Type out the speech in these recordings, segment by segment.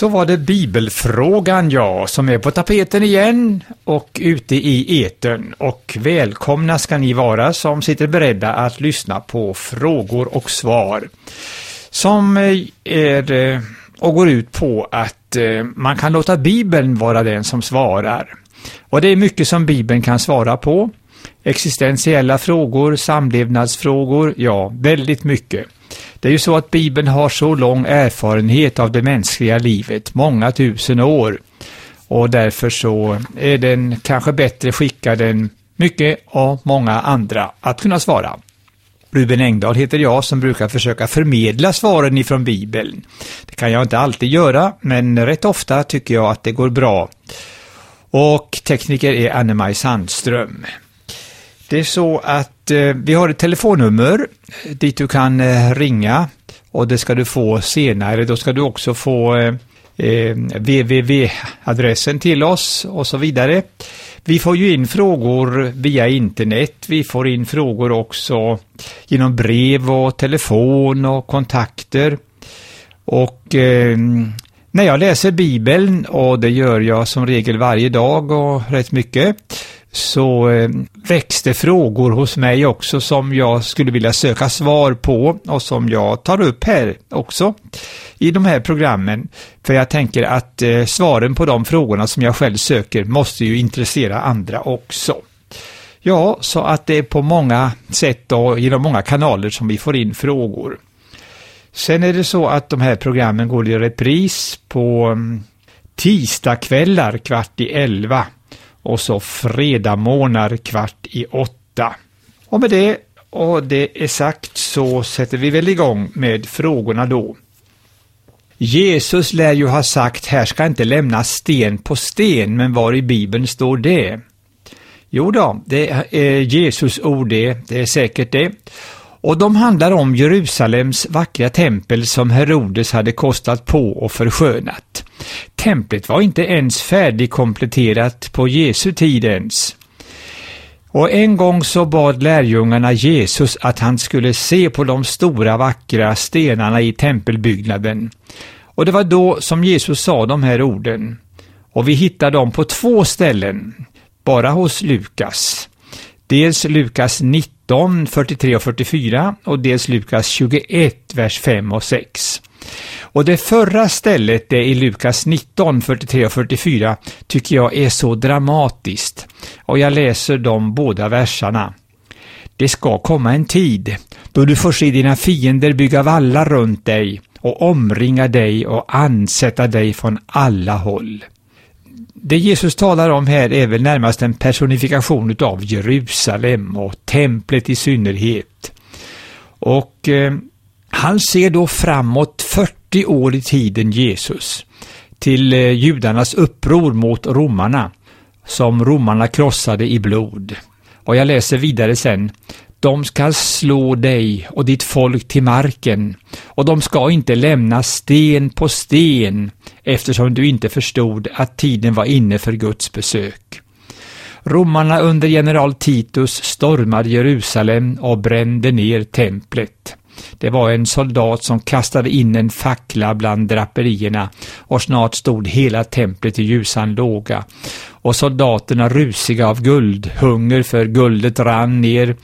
Så var det bibelfrågan ja, som är på tapeten igen och ute i eten. Och välkomna ska ni vara som sitter beredda att lyssna på frågor och svar. Som eh, är eh, och går ut på att eh, man kan låta Bibeln vara den som svarar. Och det är mycket som Bibeln kan svara på. Existentiella frågor, samlevnadsfrågor, ja, väldigt mycket. Det är ju så att Bibeln har så lång erfarenhet av det mänskliga livet, många tusen år. Och därför så är den kanske bättre skickad än mycket och många andra att kunna svara. Ruben Engdahl heter jag som brukar försöka förmedla svaren ifrån Bibeln. Det kan jag inte alltid göra, men rätt ofta tycker jag att det går bra. Och tekniker är Anne-Maj Sandström. Det är så att eh, vi har ett telefonnummer dit du kan eh, ringa och det ska du få senare. Då ska du också få eh, eh www-adressen till oss och så vidare. Vi får ju in frågor via internet. Vi får in frågor också genom brev och telefon och kontakter. Och eh, när jag läser Bibeln, och det gör jag som regel varje dag och rätt mycket, så eh, växte frågor hos mig också som jag skulle vilja söka svar på och som jag tar upp här också i de här programmen. För jag tänker att eh, svaren på de frågorna som jag själv söker måste ju intressera andra också. Ja, så att det är på många sätt och genom många kanaler som vi får in frågor. Sen är det så att de här programmen går i repris på mm, tisdagkvällar tisdagskvällar kvart i elva och så fredagmorgnar kvart i åtta. Och med det och det är sagt så sätter vi väl igång med frågorna då. Jesus lär ju ha sagt, här ska inte lämnas sten på sten, men var i Bibeln står det? Jo då, det är Jesus ord det, det är säkert det. Och de handlar om Jerusalems vackra tempel som Herodes hade kostat på och förskönat. Templet var inte ens färdigkompletterat på Jesu tid ens. Och en gång så bad lärjungarna Jesus att han skulle se på de stora vackra stenarna i tempelbyggnaden. Och det var då som Jesus sa de här orden. Och vi hittar dem på två ställen, bara hos Lukas. Dels Lukas 19, 43 och 44 och dels Lukas 21, vers 5 och 6. Och det förra stället, det i Lukas 19, 43 och 44, tycker jag är så dramatiskt. Och jag läser de båda verserna. Det ska komma en tid då du får se dina fiender bygga vallar runt dig och omringa dig och ansätta dig från alla håll. Det Jesus talar om här är väl närmast en personifikation av Jerusalem och templet i synnerhet. Och eh, han ser då framåt 40 år i tiden Jesus till eh, judarnas uppror mot romarna som romarna krossade i blod. Och jag läser vidare sen. De skall slå dig och ditt folk till marken och de ska inte lämna sten på sten eftersom du inte förstod att tiden var inne för Guds besök. Romarna under general Titus stormade Jerusalem och brände ner templet. Det var en soldat som kastade in en fackla bland draperierna och snart stod hela templet i ljusan låga. Och soldaterna rusiga av guld, hunger för guldet rann ner,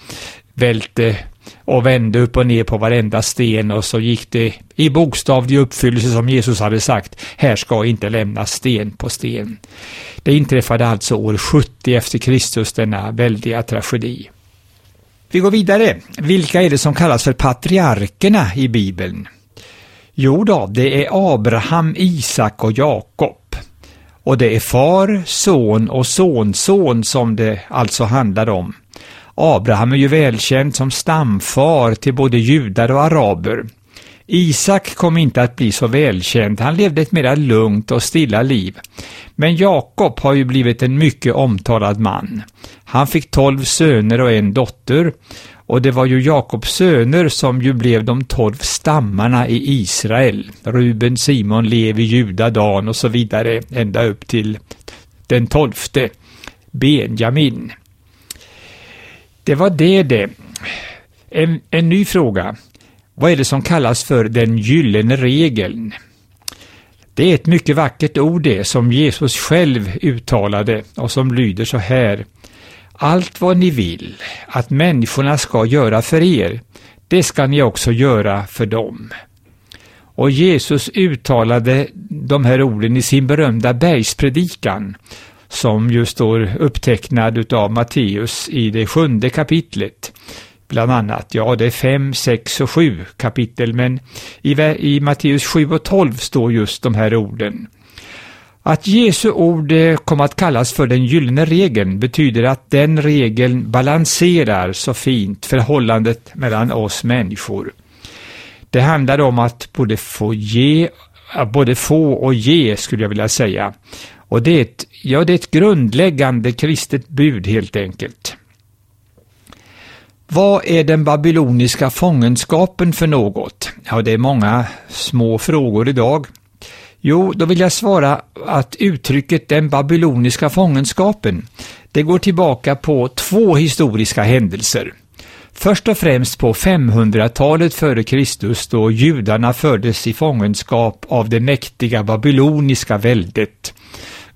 välte och vände upp och ner på varenda sten och så gick det i bokstavlig uppfyllelse som Jesus hade sagt, här ska inte lämnas sten på sten. Det inträffade alltså år 70 efter Kristus, denna väldiga tragedi. Vi går vidare. Vilka är det som kallas för patriarkerna i Bibeln? Jo då, det är Abraham, Isak och Jakob. Och det är far, son och sonson som det alltså handlar om. Abraham är ju välkänd som stamfar till både judar och araber. Isak kom inte att bli så välkänd, han levde ett mera lugnt och stilla liv. Men Jakob har ju blivit en mycket omtalad man. Han fick tolv söner och en dotter, och det var ju Jakobs söner som ju blev de tolv stammarna i Israel. Ruben, Simon, Levi, Juda, Dan och så vidare, ända upp till den tolfte, Benjamin. Det var det det. En, en ny fråga. Vad är det som kallas för den gyllene regeln? Det är ett mycket vackert ord det som Jesus själv uttalade och som lyder så här. Allt vad ni vill att människorna ska göra för er, det ska ni också göra för dem. Och Jesus uttalade de här orden i sin berömda bergspredikan som ju står upptecknad utav Matteus i det sjunde kapitlet. Bland annat, ja det är fem, sex och sju kapitel, men i, i Matteus 7 och 12 står just de här orden. Att Jesu ord eh, kom att kallas för den gyllene regeln betyder att den regeln balanserar så fint förhållandet mellan oss människor. Det handlar om att både få ge, både få och ge skulle jag vilja säga. Och det är ett, ja, det är ett grundläggande kristet bud helt enkelt. Vad är den babyloniska fångenskapen för något? Ja, det är många små frågor idag. Jo, då vill jag svara att uttrycket den babyloniska fångenskapen, det går tillbaka på två historiska händelser. Först och främst på 500-talet före Kristus då judarna fördes i fångenskap av det mäktiga babyloniska väldet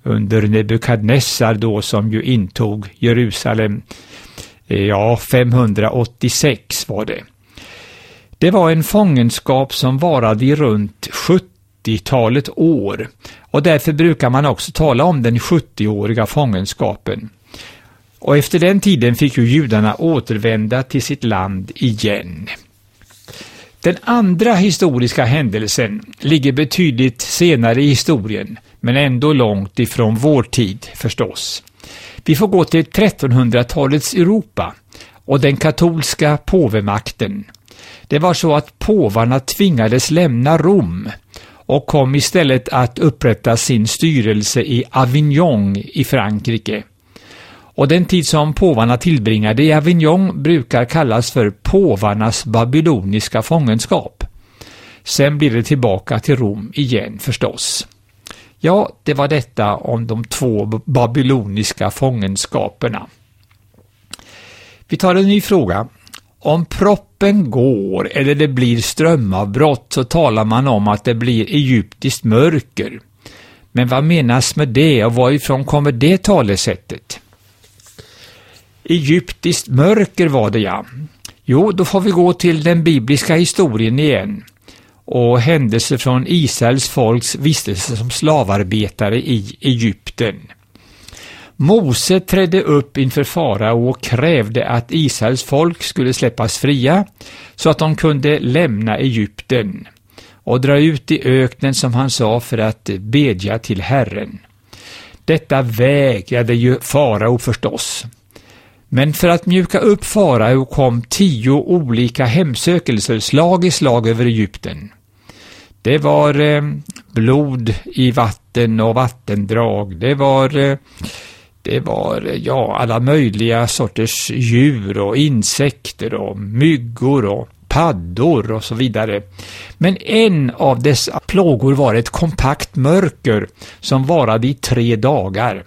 under Nebukadnessar då som ju intog Jerusalem, eh, ja 586 var det. Det var en fångenskap som varade i runt 70-talet år och därför brukar man också tala om den 70-åriga fångenskapen. Och efter den tiden fick ju judarna återvända till sitt land igen. Den andra historiska händelsen ligger betydligt senare i historien, men ändå långt ifrån vår tid förstås. Vi får gå till 1300-talets Europa och den katolska påvemakten. Det var så att påvarna tvingades lämna Rom och kom istället att upprätta sin styrelse i Avignon i Frankrike. Och den tid som påvarna tillbringade i Avignon brukar kallas för påvarnas babyloniska fångenskap. Sen blir det tillbaka till Rom igen förstås. Ja, det var detta om de två babyloniska fångenskaperna. Vi tar en ny fråga. Om proppen går eller det blir strömavbrott så talar man om att det blir egyptiskt mörker. Men vad menas med det och varifrån kommer det talesättet? Egyptiskt mörker var det ja. Jo, då får vi gå till den bibliska historien igen och händelser från Israels folks vistelse som slavarbetare i Egypten. Mose trädde upp inför farao och krävde att Israels folk skulle släppas fria så att de kunde lämna Egypten och dra ut i öknen som han sa för att bedja till Herren. Detta vägrade ju farao förstås. Men för att mjuka upp farao kom tio olika hemsökelser slag i slag över Egypten. Det var eh, blod i vatten och vattendrag. Det var, eh, det var eh, ja, alla möjliga sorters djur och insekter och myggor och paddor och så vidare. Men en av dessa plågor var ett kompakt mörker som varade i tre dagar.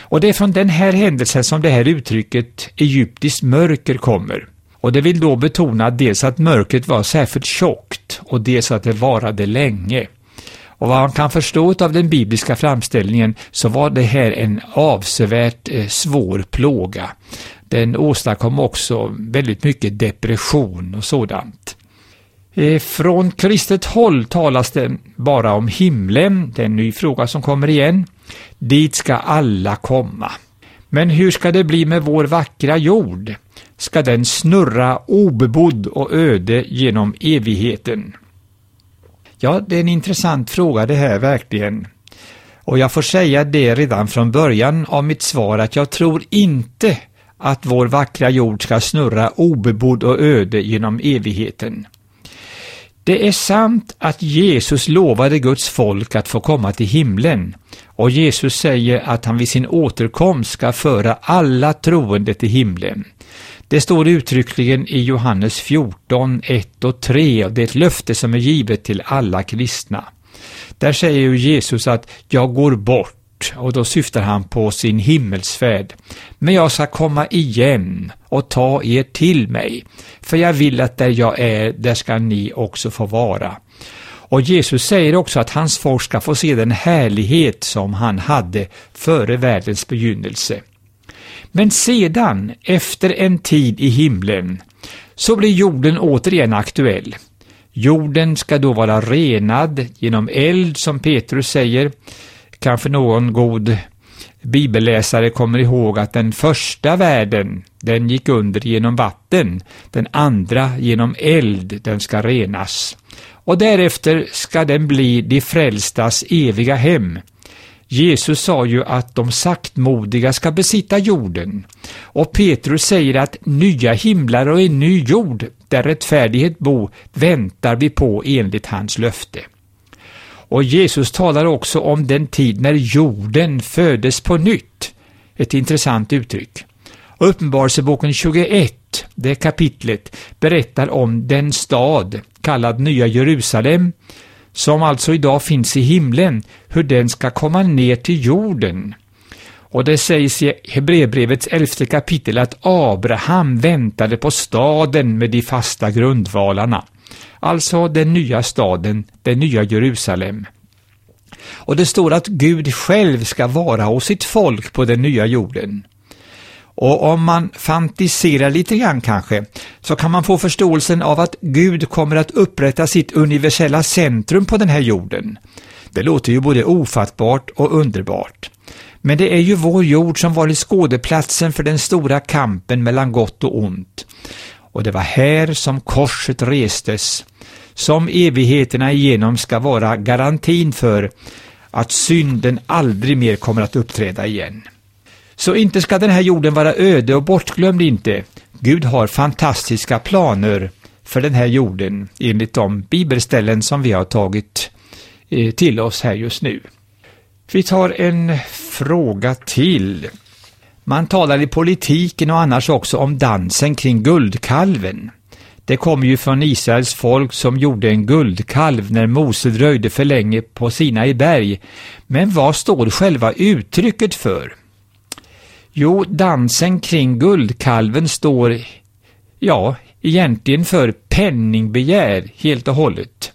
Och det är från den här händelsen som det här uttrycket egyptiskt mörker kommer. Och det vill då betona dels att mörkret var särskilt tjockt och dels att det varade länge. Och vad man kan förstå av den bibliska framställningen så var det här en avsevärt eh, svår plåga. Den åstadkom också väldigt mycket depression och sådant. Eh, från kristet håll talas det bara om himlen, det är en ny fråga som kommer igen. Dit ska alla komma. Men hur ska det bli med vår vackra jord? Ska den snurra obebodd och öde genom evigheten? Ja, det är en intressant fråga det här verkligen. Och jag får säga det redan från början av mitt svar att jag tror inte att vår vackra jord ska snurra obebodd och öde genom evigheten. Det är sant att Jesus lovade Guds folk att få komma till himlen och Jesus säger att han vid sin återkomst ska föra alla troende till himlen. Det står uttryckligen i Johannes 14, 1 och 3 och det är ett löfte som är givet till alla kristna. Där säger ju Jesus att jag går bort och då syftar han på sin himmelsfärd. Men jag ska komma igen och ta er till mig, för jag vill att där jag är, där ska ni också få vara. Och Jesus säger också att hans folk ska få se den härlighet som han hade före världens begynnelse. Men sedan, efter en tid i himlen, så blir jorden återigen aktuell. Jorden ska då vara renad genom eld, som Petrus säger. Kanske någon god bibelläsare kommer ihåg att den första världen, den gick under genom vatten, den andra genom eld, den ska renas. Och därefter ska den bli de frälstas eviga hem. Jesus sa ju att de saktmodiga ska besitta jorden. Och Petrus säger att nya himlar och en ny jord, där rättfärdighet bo, väntar vi på enligt hans löfte. Och Jesus talar också om den tid när jorden föddes på nytt. Ett intressant uttryck. Uppenbarelseboken 21, det kapitlet, berättar om den stad, kallad Nya Jerusalem, som alltså idag finns i himlen, hur den ska komma ner till jorden. Och det sägs i Hebreerbrevets elfte kapitel att Abraham väntade på staden med de fasta grundvalarna. Alltså den nya staden, den nya Jerusalem. Och det står att Gud själv ska vara hos sitt folk på den nya jorden. Och om man fantiserar lite grann kanske, så kan man få förståelsen av att Gud kommer att upprätta sitt universella centrum på den här jorden. Det låter ju både ofattbart och underbart. Men det är ju vår jord som varit skådeplatsen för den stora kampen mellan gott och ont. Och det var här som korset restes, som evigheterna igenom ska vara garantin för att synden aldrig mer kommer att uppträda igen. Så inte ska den här jorden vara öde och bortglömd inte. Gud har fantastiska planer för den här jorden enligt de bibelställen som vi har tagit eh, till oss här just nu. Vi tar en fråga till. Man talar i politiken och annars också om dansen kring guldkalven. Det kommer ju från Israels folk som gjorde en guldkalv när Mose dröjde för länge på Sinai berg. Men vad står själva uttrycket för? Jo, dansen kring guldkalven står, ja, egentligen för penningbegär helt och hållet.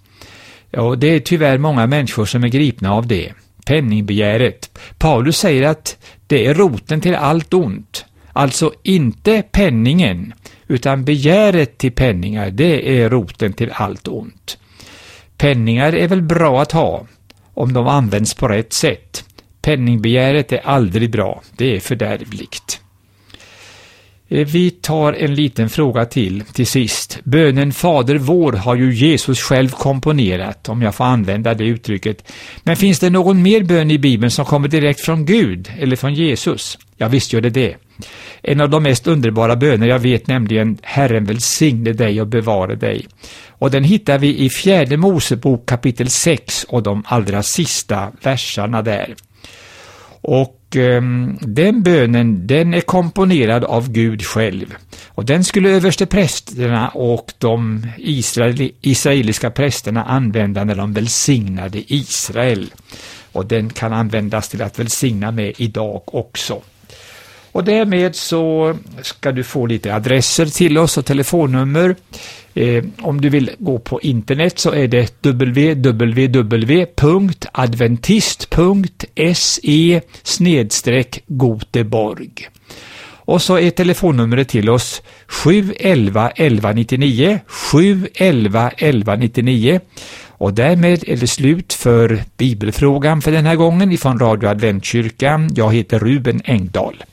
Ja, det är tyvärr många människor som är gripna av det, penningbegäret. Paulus säger att det är roten till allt ont. Alltså inte penningen, utan begäret till penningar, det är roten till allt ont. Penningar är väl bra att ha, om de används på rätt sätt. Penningbegäret är aldrig bra, det är fördärvligt. Eh, vi tar en liten fråga till, till sist. Bönen Fader vår har ju Jesus själv komponerat, om jag får använda det uttrycket. Men finns det någon mer bön i Bibeln som kommer direkt från Gud eller från Jesus? Ja, visst gör det det. En av de mest underbara böner jag vet nämligen Herren välsigne dig och bevare dig. Och den hittar vi i fjärde Mosebok kapitel 6 och de allra sista verserna där. Och Ehm, den bönen, den är komponerad av Gud själv. Och den skulle överste prästerna och de israeliska prästerna använda när de välsignade Israel. Och den kan användas till att välsigna med idag också. Och därmed så ska du få lite adresser till oss och telefonnummer. Eh, om du vill gå på internet så är det www.adventist.se Goteborg. Och så är telefonnumret till oss 711 1199 711 1199 och därmed är det slut för bibelfrågan för den här gången ifrån Radio Adventkyrkan. Jag heter Ruben Engdahl.